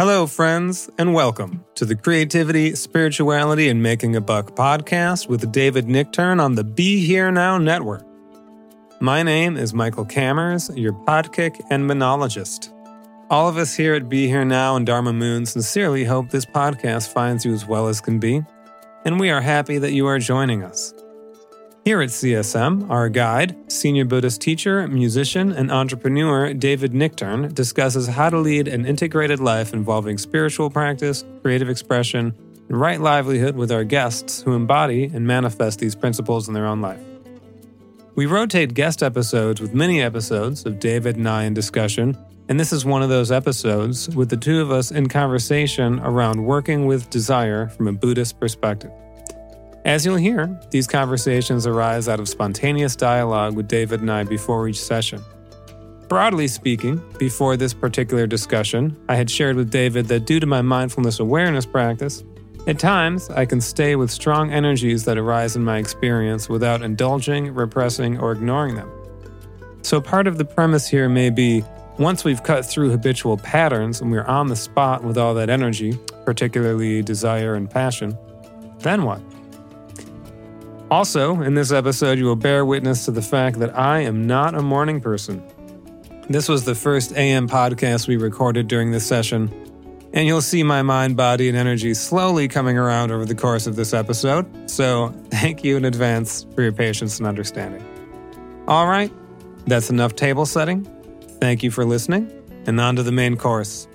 Hello, friends, and welcome to the Creativity, Spirituality, and Making a Buck podcast with David Nichtern on the Be Here Now Network. My name is Michael Kammers, your podkick and monologist. All of us here at Be Here Now and Dharma Moon sincerely hope this podcast finds you as well as can be, and we are happy that you are joining us. Here at CSM, our guide, senior Buddhist teacher, musician, and entrepreneur David Nichtern discusses how to lead an integrated life involving spiritual practice, creative expression, and right livelihood with our guests who embody and manifest these principles in their own life. We rotate guest episodes with mini episodes of David and I in discussion, and this is one of those episodes with the two of us in conversation around working with desire from a Buddhist perspective. As you'll hear, these conversations arise out of spontaneous dialogue with David and I before each session. Broadly speaking, before this particular discussion, I had shared with David that due to my mindfulness awareness practice, at times I can stay with strong energies that arise in my experience without indulging, repressing, or ignoring them. So, part of the premise here may be once we've cut through habitual patterns and we're on the spot with all that energy, particularly desire and passion, then what? Also, in this episode, you will bear witness to the fact that I am not a morning person. This was the first AM podcast we recorded during this session, and you'll see my mind, body, and energy slowly coming around over the course of this episode. So, thank you in advance for your patience and understanding. All right, that's enough table setting. Thank you for listening, and on to the main course.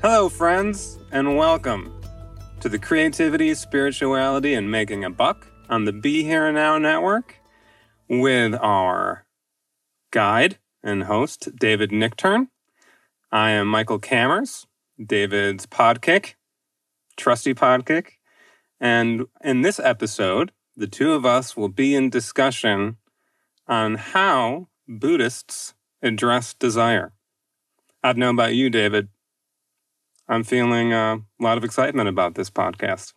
Hello, friends, and welcome to the Creativity, Spirituality, and Making a Buck on the Be Here Now Network with our guide and host, David Nichtern. I am Michael Kammers, David's podkick, trusty podkick. And in this episode, the two of us will be in discussion on how Buddhists address desire. I don't know about you, David, I'm feeling uh, a lot of excitement about this podcast.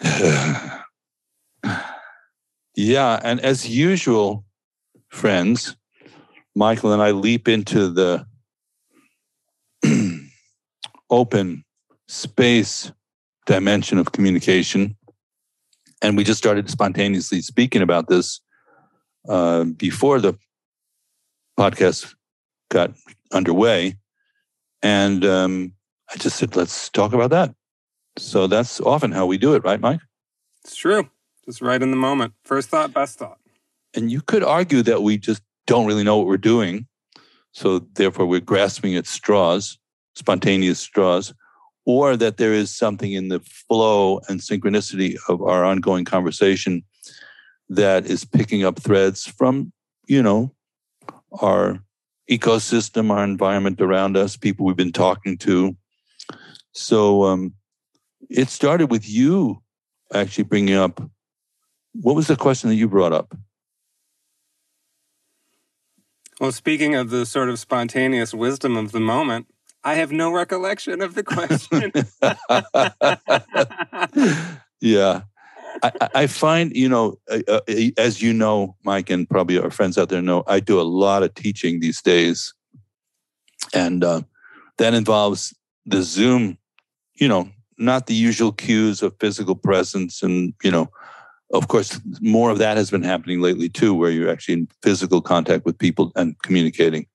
yeah. And as usual, friends, Michael and I leap into the open space dimension of communication. And we just started spontaneously speaking about this uh, before the podcast got underway. And um, I just said, let's talk about that. So that's often how we do it, right, Mike? It's true. Just right in the moment. First thought, best thought. And you could argue that we just don't really know what we're doing. So therefore, we're grasping at straws, spontaneous straws, or that there is something in the flow and synchronicity of our ongoing conversation that is picking up threads from, you know, our ecosystem, our environment around us, people we've been talking to, so um, it started with you actually bringing up what was the question that you brought up? Well, speaking of the sort of spontaneous wisdom of the moment, I have no recollection of the question. yeah. I, I, find, you know, uh, uh, as you know, Mike, and probably our friends out there know, I do a lot of teaching these days. And uh, that involves the Zoom you know, not the usual cues of physical presence. And, you know, of course, more of that has been happening lately too, where you're actually in physical contact with people and communicating.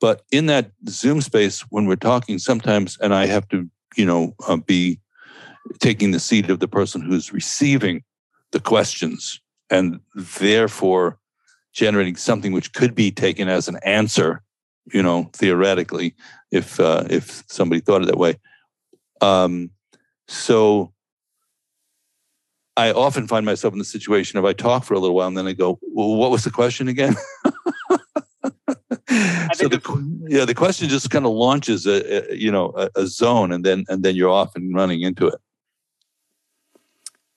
But in that Zoom space, when we're talking, sometimes, and I have to, you know, uh, be taking the seat of the person who's receiving the questions and therefore generating something which could be taken as an answer, you know, theoretically, if uh, if somebody thought it that way. Um, so I often find myself in the situation of I talk for a little while and then I go, well, what was the question again? so the yeah the question just kind of launches a, a you know a, a, zone and then and then you're off and running into it.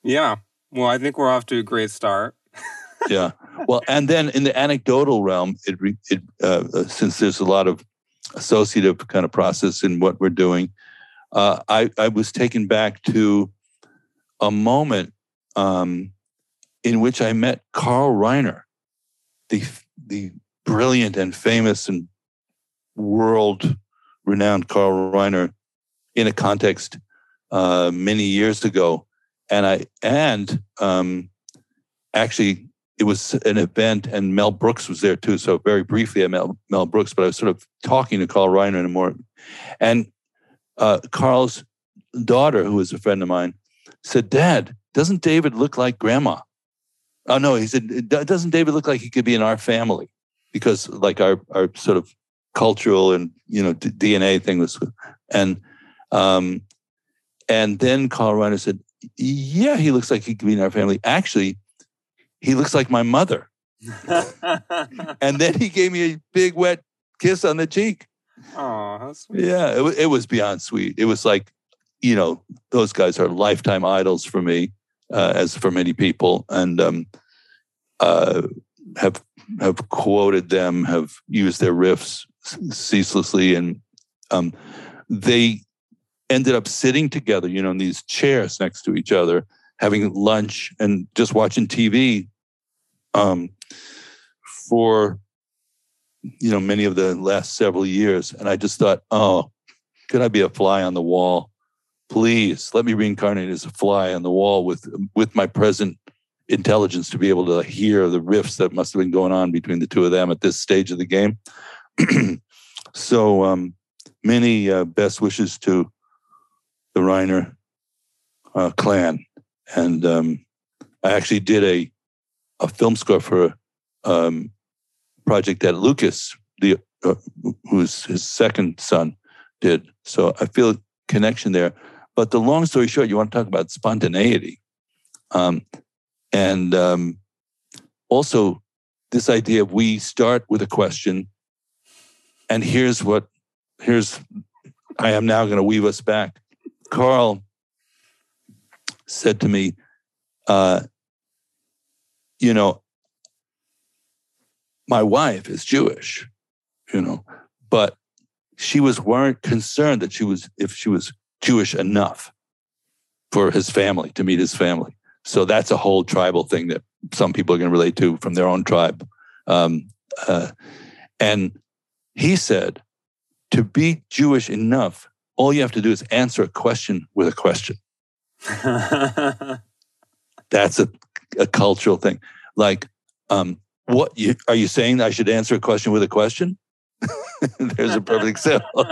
Yeah. Well i think we're off to a great start. Yeah. Well and then in the anecdotal realm it, it uh, uh, since there's a lot of associative kind of process in what we're doing uh, I, I was taken back to a moment um, in which I met Carl Reiner, the, the brilliant and famous and world renowned Carl Reiner in a context uh, many years ago, and I and um, actually it was an event, and Mel Brooks was there too. So very briefly, I met Mel Brooks, but I was sort of talking to Carl Reiner in a more, and uh, Carl's daughter, who was a friend of mine, said, "Dad, doesn't David look like Grandma?" Oh no, he said, "Doesn't David look like he could be in our family?" Because like our our sort of cultural and you know DNA thing was, and um, and then Carl Reiner said, "Yeah, he looks like he could be in our family. Actually, he looks like my mother." and then he gave me a big wet kiss on the cheek. Oh. Yeah, it, it was beyond sweet. It was like, you know, those guys are lifetime idols for me, uh, as for many people, and um, uh, have have quoted them, have used their riffs ceaselessly, and um, they ended up sitting together, you know, in these chairs next to each other, having lunch and just watching TV um, for, you know, many of the last several years. And I just thought, oh, could I be a fly on the wall? Please let me reincarnate as a fly on the wall with with my present intelligence to be able to hear the riffs that must have been going on between the two of them at this stage of the game. so um, many uh, best wishes to the Reiner uh, clan, and um, I actually did a a film score for um, project that Lucas, the uh, who's his second son, did. So I feel a connection there. But the long story short, you want to talk about spontaneity, um, and um, also this idea of we start with a question, and here's what here's I am now going to weave us back Carl said to me, uh, you know, my wife is Jewish, you know, but she was weren't concerned that she was if she was Jewish enough for his family to meet his family. So that's a whole tribal thing that some people are going to relate to from their own tribe. Um, uh, and he said, to be Jewish enough all you have to do is answer a question with a question. That's a, a cultural thing. Like, um, what you, are you saying? I should answer a question with a question? There's a perfect example.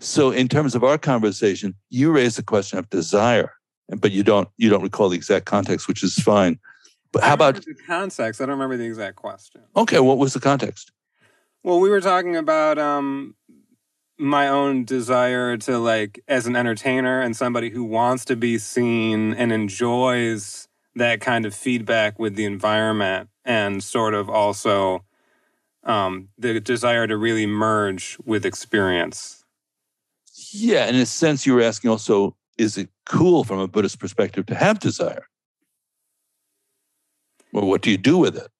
so, in terms of our conversation, you raised the question of desire, but you don't you don't recall the exact context, which is fine. But how about the context? I don't remember the exact question. Okay, what was the context? Well, we were talking about um, my own desire to like as an entertainer and somebody who wants to be seen and enjoys that kind of feedback with the environment and sort of also um, the desire to really merge with experience yeah in a sense you were asking also is it cool from a buddhist perspective to have desire or what do you do with it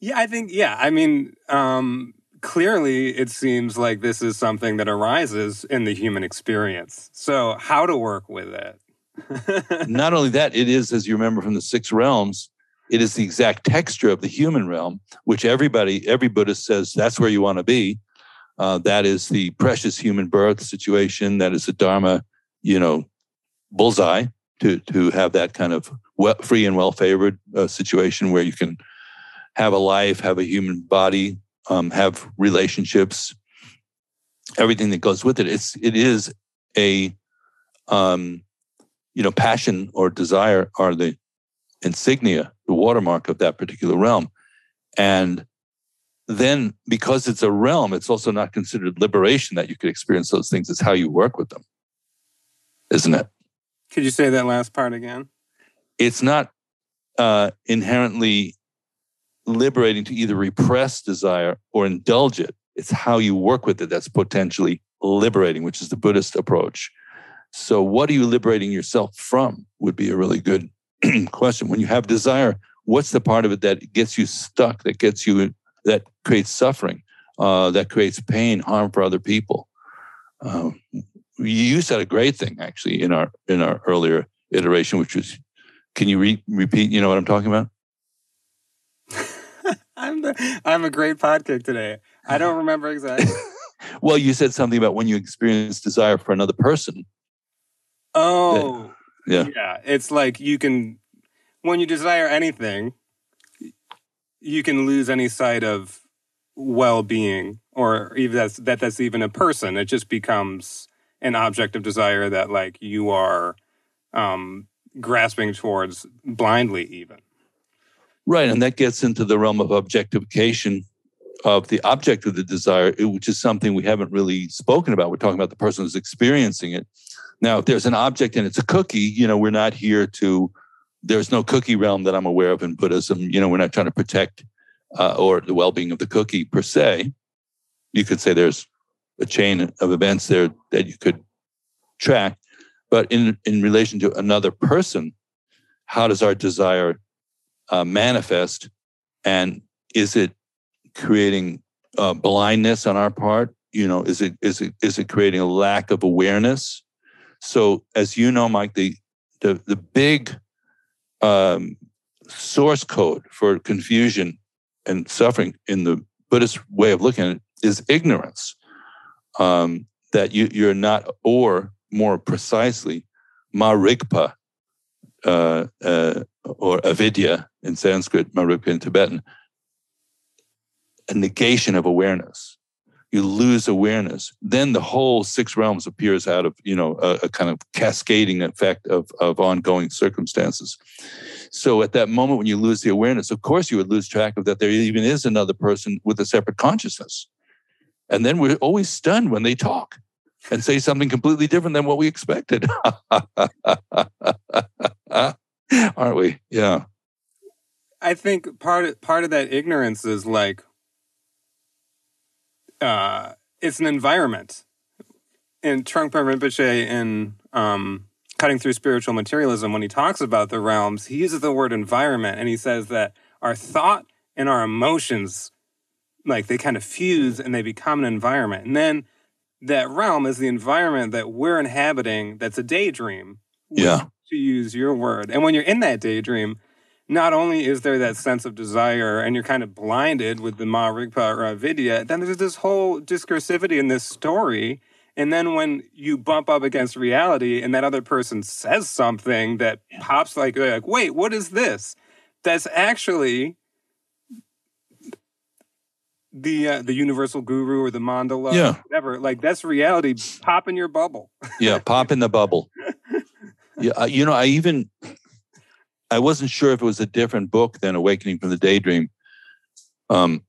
yeah i think yeah i mean um, clearly it seems like this is something that arises in the human experience. So, how to work with it? Not only that, it is, as you remember from the six realms, it is the exact texture of the human realm, which everybody, every Buddhist says that's where you want to be. Uh, that is the precious human birth situation. That is the Dharma, you know, bullseye to to have that kind of well, free and well favored uh, situation where you can have a life, have a human body, um, have relationships, everything that goes with it. It's it is a um, you know passion or desire are the insignia, the watermark of that particular realm, and then because it's a realm, it's also not considered liberation that you could experience those things. It's how you work with them, isn't it? Could you say that last part again? It's not uh, inherently liberating to either repress desire or indulge it. It's how you work with it that's potentially liberating, which is the Buddhist approach. So, what are you liberating yourself from? Would be a really good question. When you have desire, what's the part of it that gets you stuck, that gets you, that creates suffering, uh, that creates pain, harm for other people? Um, you said a great thing actually in our in our earlier iteration, which was, can you re- repeat? You know what I'm talking about? I'm the I'm a great podcast today. I don't remember exactly. well, you said something about when you experience desire for another person. Oh, yeah. Yeah. It's like you can, when you desire anything, you can lose any sight of well-being or even that's that that's even a person. It just becomes an object of desire that like you are um grasping towards blindly even. Right and that gets into the realm of objectification of the object of the desire which is something we haven't really spoken about. We're talking about the person who's experiencing it now if there's an object and it's a cookie you know we're not here to there's no cookie realm that i'm aware of in buddhism. You know we're not trying to protect uh, or the well-being of the cookie per se. You could say there's a chain of events there that you could track. But in in relation to another person how does our desire uh, manifest? And is it creating uh, blindness on our part? You know is it is it is it creating a lack of awareness so as you know mike the the, the big um, source code for confusion and suffering in the Buddhist way of looking at it is ignorance. Um, that you, you're not, or more precisely, marigpa, uh, uh, or avidya in Sanskrit, marigpa in Tibetan, a negation of awareness. You lose awareness, then the whole six realms appears out of you know a, a kind of cascading effect of of ongoing circumstances. So at that moment when you lose the awareness, of course you would lose track of that there even is another person with a separate consciousness. And then we're always stunned when they talk and say something completely different than what we expected. Aren't we? Yeah. I think part of, part of that ignorance is like uh, it's an environment. And Trungpa Rinpoche in um, cutting through spiritual materialism, when he talks about the realms, he uses the word environment and he says that our thought and our emotions, like they kind of fuse and they become an environment. And then that realm is the environment that we're inhabiting that's a daydream. Yeah. To use your word. And when you're in that daydream, not only is there that sense of desire and you're kind of blinded with the Ma Rigpa or Avidya, then there's this whole discursivity in this story and then when you bump up against reality and that other person says something that pops like, like wait, what is this? That's actually the uh, the universal guru or the mandala, yeah. whatever. Like that's reality. Pop in your bubble. yeah, pop in the bubble. Yeah, you know, I even I wasn't sure if it was a different book than Awakening from the Daydream. Um,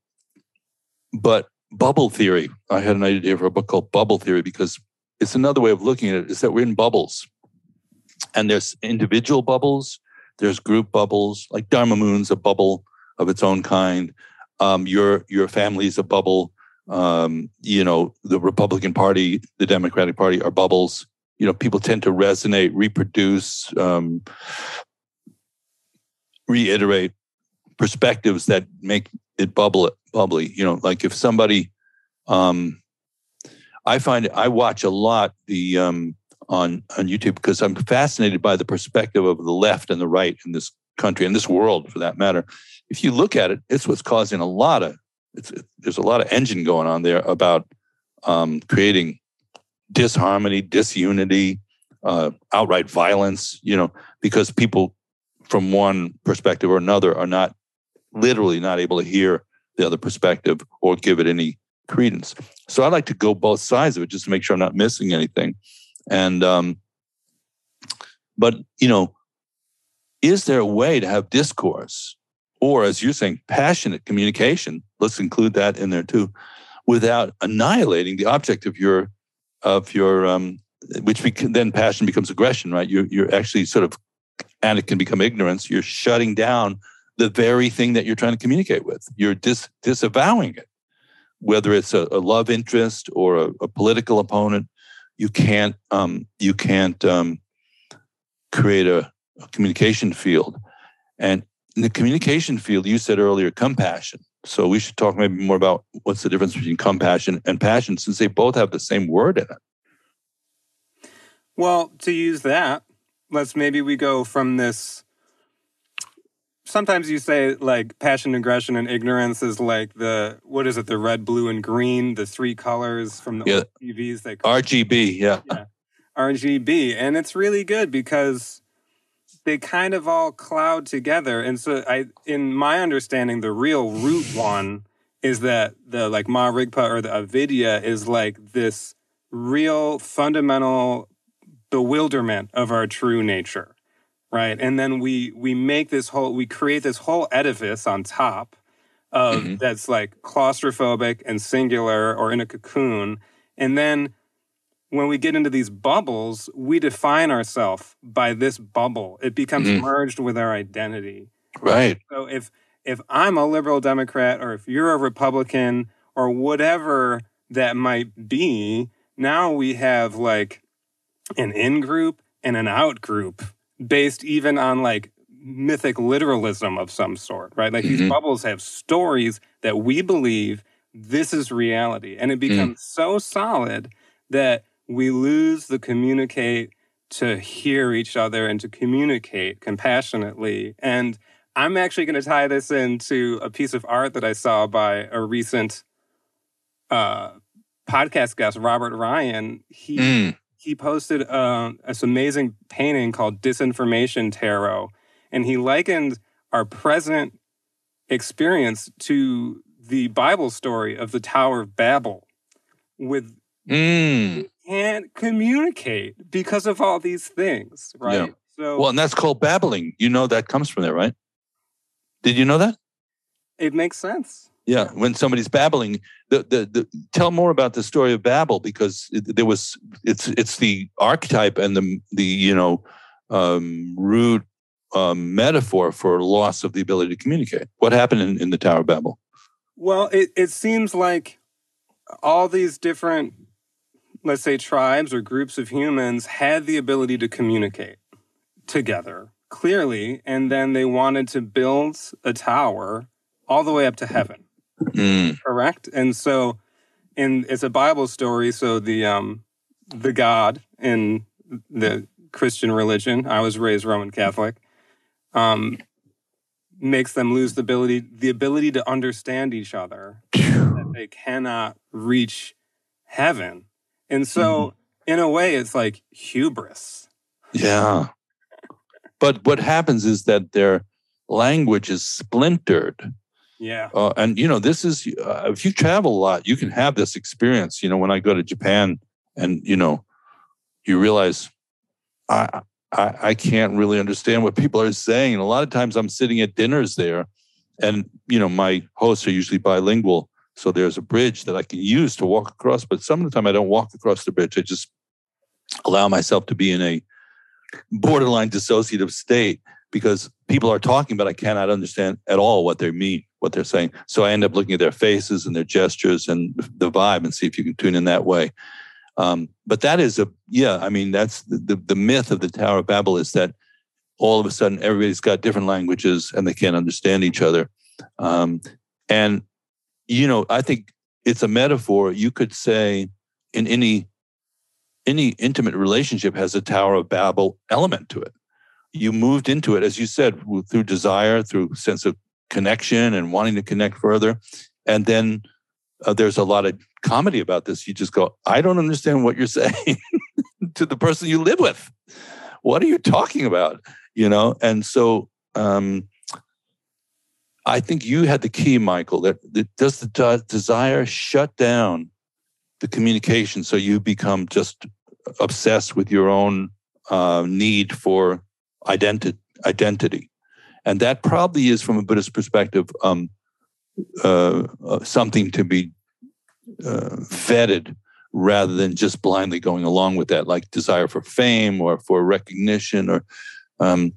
but bubble theory. I had an idea for a book called Bubble Theory because it's another way of looking at it is that we're in bubbles. And there's individual bubbles, there's group bubbles, like Dharma Moon's a bubble of its own kind. Um, your your family's a bubble. Um, you know, the Republican Party, the Democratic Party are bubbles. You know, people tend to resonate, reproduce, um, reiterate perspectives that make it bubble bubbly. You know, like if somebody, um, I find I watch a lot the um, on on YouTube because I'm fascinated by the perspective of the left and the right in this country and this world, for that matter. If you look at it, it's what's causing a lot of it's it, there's a lot of engine going on there about um, creating disharmony, disunity, uh, outright violence. You know, because people from one perspective or another are not literally not able to hear the other perspective or give it any credence. So I like to go both sides of it just to make sure I'm not missing anything. And um, but you know, is there a way to have discourse, or as you're saying, passionate communication? Let's include that in there too, without annihilating the object of your of your um, which then passion becomes aggression, right? You're you're actually sort of and it can become ignorance. You're shutting down the very thing that you're trying to communicate with. You're dis- disavowing it, whether it's a, a love interest or a, a, political opponent. You can't um, you can't um, create a, a communication field, and in the communication field, you said earlier, compassion. So we should talk maybe more about what's the difference between compassion and passion, since they both have the same word in it. Well, to use that, let's maybe we go from this sometimes you say like passion, aggression, and ignorance is like the what is it? The red, blue, and green, the three colors from the Yeah. TVs. They RGB, yeah. RGB, and it's really good because they kind of all cloud together. And so, I, in my understanding, the real root one is that the like Ma Rigpa or the Avidya is like this real fundamental bewilderment of our true nature, right? And then we we make this whole we create this whole edifice on top of Mhm. that's like claustrophobic and singular or in a cocoon, and then when we get into these bubbles, we define ourselves by this bubble. It becomes Mhm. merged with our identity. Right. So if if I'm a liberal Democrat or if you're a Republican or whatever that might be, now we have like an in group and an out group based even on like mythic literalism of some sort, right? Like these Mhm. bubbles have stories that we believe this is reality. And it becomes so solid that we lose the communicate to hear each other and to communicate compassionately. And I'm actually going to tie this into a piece of art that I saw by a recent uh, podcast guest, Robert Ryan. He Mm. He posted uh, this amazing painting called Disinformation Tarot, and he likened our present experience to the Bible story of the Tower of Babel. With Mm. can't communicate because of all these things, right? Yeah. So Well, and that's called babbling. You know that comes from there, right? Did you know that? it makes sense. Yeah, when somebody's babbling, the, the, the tell more about the story of Babel because it, there was it's it's the archetype and the the you know um, rude um, metaphor for loss of the ability to communicate. What happened in, in the Tower of Babel? Well, it, it seems like all these different, let's say, tribes or groups of humans had the ability to communicate together clearly, and then they wanted to build a tower all the way up to heaven, Mm, correct? And so, in it's a Bible story. So the um the God in the Christian religion, I was raised Roman Catholic, um, makes them lose the ability the ability to understand each other that they cannot reach heaven. And so, in a way, it's like hubris. yeah, but what happens is that their language is splintered. Yeah. Uh, and you know, this is uh, if you travel a lot, you can have this experience. You know, when I go to Japan, and you know, you realize I I, I can't really understand what people are saying. A lot of times, I'm sitting at dinners there, and you know, my hosts are usually bilingual, so there's a bridge that I can use to walk across. But some of the time, I don't walk across the bridge. I just allow myself to be in a borderline dissociative state because people are talking, but I cannot understand at all what they mean, what they're saying. So I end up looking at their faces and their gestures and the vibe and see if you can tune in that way. Um, but that is a yeah. I mean, that's the, the the myth of the Tower of Babel is that all of a sudden everybody's got different languages and they can't understand each other. Um, and you know, I think it's a metaphor. You could say in any any intimate relationship has a Tower of Babel element to it. You moved into it, as you said, through desire, through sense of connection and wanting to connect further. And then uh, there's a lot of comedy about this. You just go, I don't understand what you're saying to the person you live with. What are you talking about? You know, and so um, I think you had the key, Michael. That, that does the de- desire shut down the communication so you become just obsessed with your own uh, need for identi- identity, and that probably is, from a Buddhist perspective, um, uh, uh, something to be uh, vetted rather than just blindly going along with that, like desire for fame or for recognition, or um,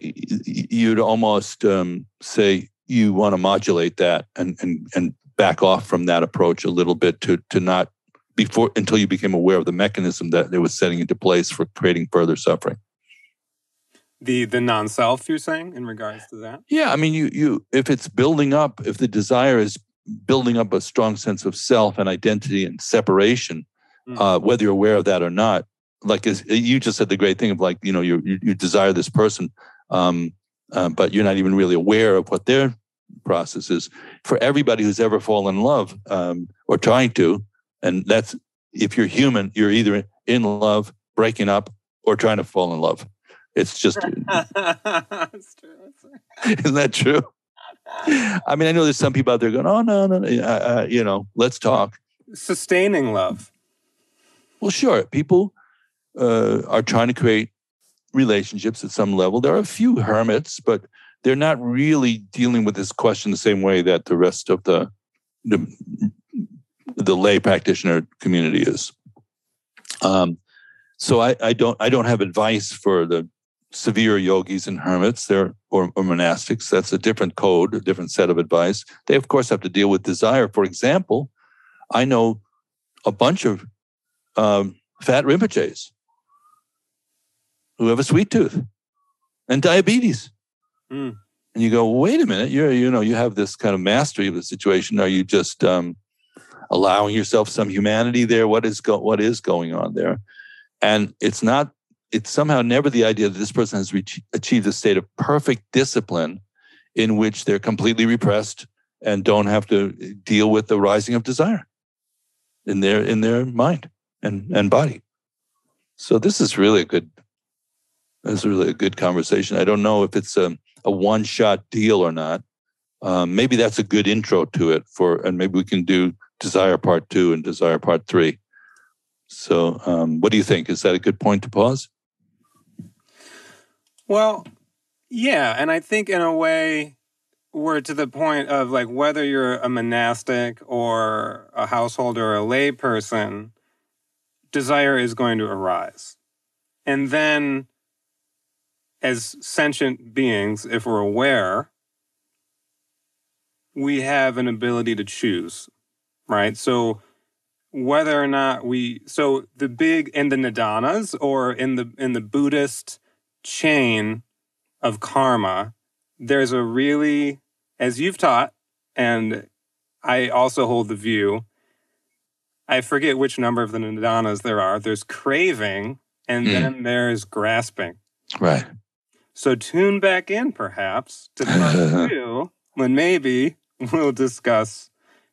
you'd almost um, say you want to modulate that and and and back off from that approach a little bit to to not before until you became aware of the mechanism that it was setting into place for creating further suffering. The the non-self you're saying in regards to that? Yeah, I mean, you you if it's building up, if the desire is building up a strong sense of self and identity and separation, Mm. uh, whether you're aware of that or not, like as you just said, the great thing of like you know you you, you desire this person, um, uh, but you're not even really aware of what their process is. For everybody who's ever fallen in love um, or trying to, and that's if you're human, you're either in love, breaking up, or trying to fall in love. It's just. That's true. Isn't that true? I mean, I know there's some people out there going, "Oh no, no, no uh, you know, let's talk." Sustaining love. Well, sure. People uh, are trying to create relationships at some level. There are a few hermits, but they're not really dealing with this question the same way that the rest of the the, the lay practitioner community is. Um, so I, I don't I don't have advice for the severe yogis and hermits there or, or, monastics. That's a different code, a different set of advice. They of course have to deal with desire. For example, I know a bunch of um, fat Rinpoches who have a sweet tooth and diabetes. Mm. And you go, wait a minute, you're you know you have this kind of mastery of the situation. Are you just um, allowing yourself some humanity there? What is go- what is going on there? And it's not it's somehow never the idea that this person has reach, achieved a state of perfect discipline in which they're completely repressed and don't have to deal with the rising of desire in their in their mind and and body. So this is really a good this is really a good conversation. I don't know if it's a, a one shot deal or not. Um, maybe that's a good intro to it for and maybe we can do desire part two and desire part three. So um, what do you think? Is that a good point to pause well, yeah, and I think in a way we're to the point of like whether you're a monastic or a householder or a lay person, desire is going to arise. And then as sentient beings, if we're aware, we have an ability to choose, right? So whether or not we so the big in the nidanas or in the in the Buddhist chain of karma, there's a really, as you've taught, and I also hold the view, I forget which number of the nidanas there are. There's craving, and mm. then there's grasping. Right. So tune back in, perhaps, to part two, when maybe we'll discuss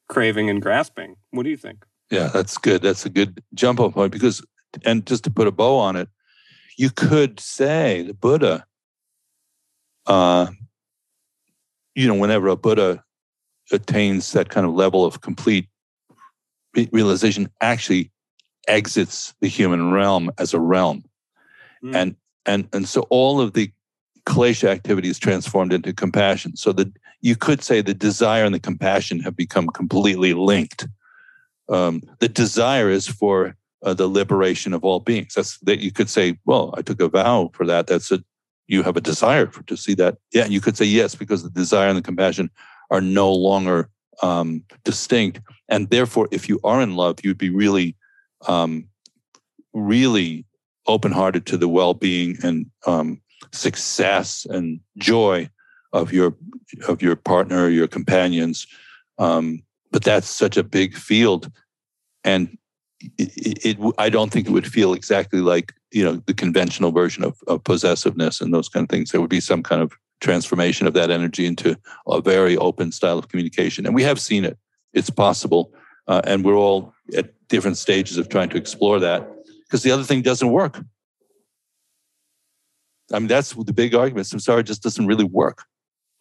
craving and grasping. What do you think? Yeah, that's good. That's a good jump off point because, and just to put a bow on it, you could say the Buddha, uh, you know, whenever a Buddha attains that kind of level of complete realization, actually exits the human realm as a realm, mm. and and and so all of the klesha activity is transformed into compassion. So that you could say the desire and the compassion have become completely linked. Um, the desire is for uh, the liberation of all beings. That's that you could say, well, I took a vow for that. That's it. You have a desire for to see that. Yeah, you could say yes because the desire and the compassion are no longer um, distinct, and therefore, if you are in love, you'd be really, um, really open-hearted to the well-being and um, success and joy of your of your partner, your companions. Um, but that's such a big field, and it, it, I don't think it would feel exactly like you know the conventional version of, of possessiveness and those kind of things. There would be some kind of transformation of that energy into a very open style of communication, and we have seen it. It's possible, uh, and we're all at different stages of trying to explore that because the other thing doesn't work. I mean, that's the big argument. Samsara just doesn't really work.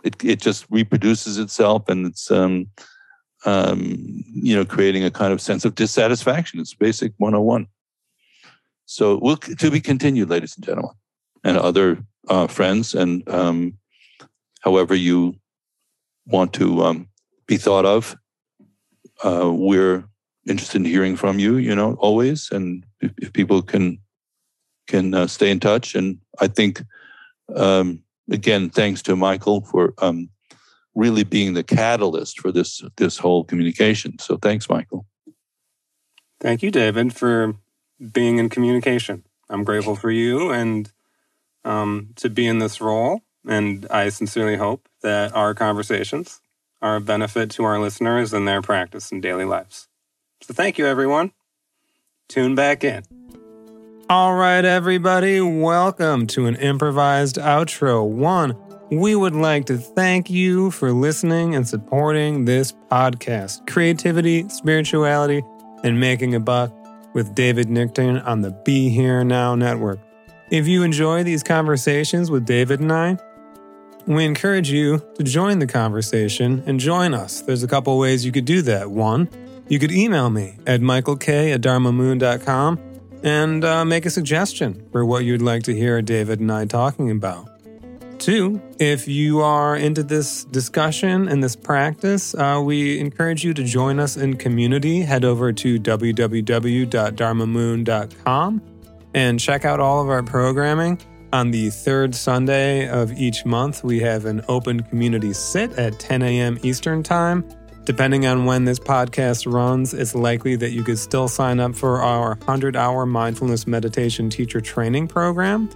It it just reproduces itself, and it's um, um, you know, creating a kind of sense of dissatisfaction. It's basic 101. So we'll to be continued, ladies and gentlemen, and other uh, friends, and um, however you want to um, be thought of. Uh, we're interested in hearing from you. You know, always, and if, if people can can uh, stay in touch, and I think um, again, thanks to Michael for um, really being the catalyst for this this whole communication. So thanks, Michael. Thank you, David, for being in communication. I'm grateful for you and um, to be in this role. And I sincerely hope that our conversations are a benefit to our listeners and their practice in daily lives. So thank you, everyone. Tune back in. All right, everybody, welcome to an improvised outro. One we would like to thank you for listening and supporting this podcast Creativity, Spirituality, and Making a Buck with David Nichtern on the Be Here Now Network. If you enjoy these conversations with David and I, we encourage you to join the conversation and join us. There's a couple ways you could do that. One, you could email me at michaelk at dharmamoon.com and uh, make a suggestion for what you'd like to hear David and I talking about. Two, if you are into this discussion and this practice, uh, we encourage you to join us in community. Head over to www.dharmamoon.com and check out all of our programming. On the third Sunday of each month, we have an open community sit at 10 a.m. Eastern Time. Depending on when this podcast runs, it's likely that you could still sign up for our 100 hour mindfulness meditation teacher training program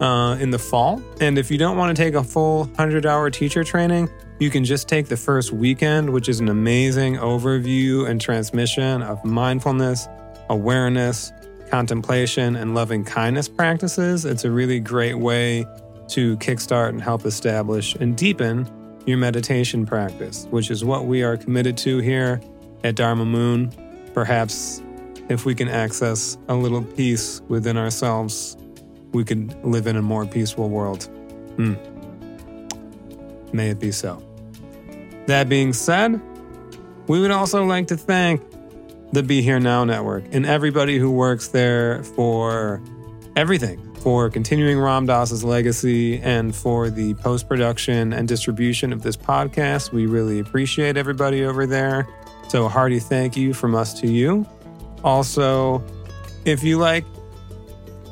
uh, in the fall. And if you don't want to take a full 100 hour teacher training, you can just take the first weekend, which is an amazing overview and transmission of mindfulness, awareness, contemplation, and loving kindness practices, it's a really great way to kickstart and help establish and deepen your meditation practice, which is what we are committed to here at Dharma Moon. Perhaps if we can access a little peace within ourselves, we could live in a more peaceful world. Hmm. May it be so. That being said, we would also like to thank the Be Here Now Network and everybody who works there for everything for continuing Ram Dass's legacy and for the post production and distribution of this podcast. We really appreciate everybody over there. So, a hearty thank you from us to you. Also, if you like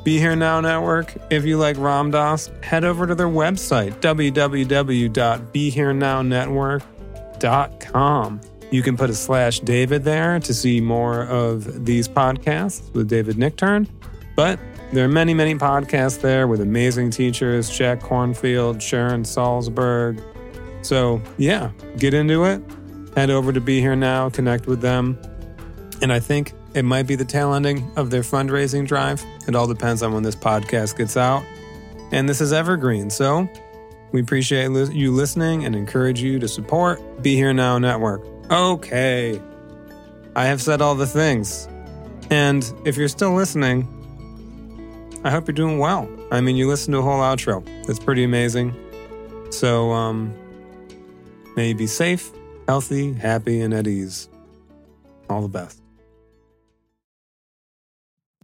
Be Here Now Network, if you like Ram Dass, head over to their website, www.BeHereNowNetwork.com. You can put a slash David there to see more of these podcasts with David Nichtern. But there are many, many podcasts there with amazing teachers Jack Kornfield, Sharon Salzberg. So, yeah, get into it. Head over to Be Here Now, connect with them. And I think it might be the tail ending of their fundraising drive. It all depends on when this podcast gets out. And this is evergreen. So, we appreciate you listening and encourage you to support Be Here Now Network. Okay. I have said all the things. And if you're still listening, I hope you're doing well. I mean, you listened to a whole outro. That's pretty amazing. So, um, may you be safe, healthy, happy, and at ease. All the best.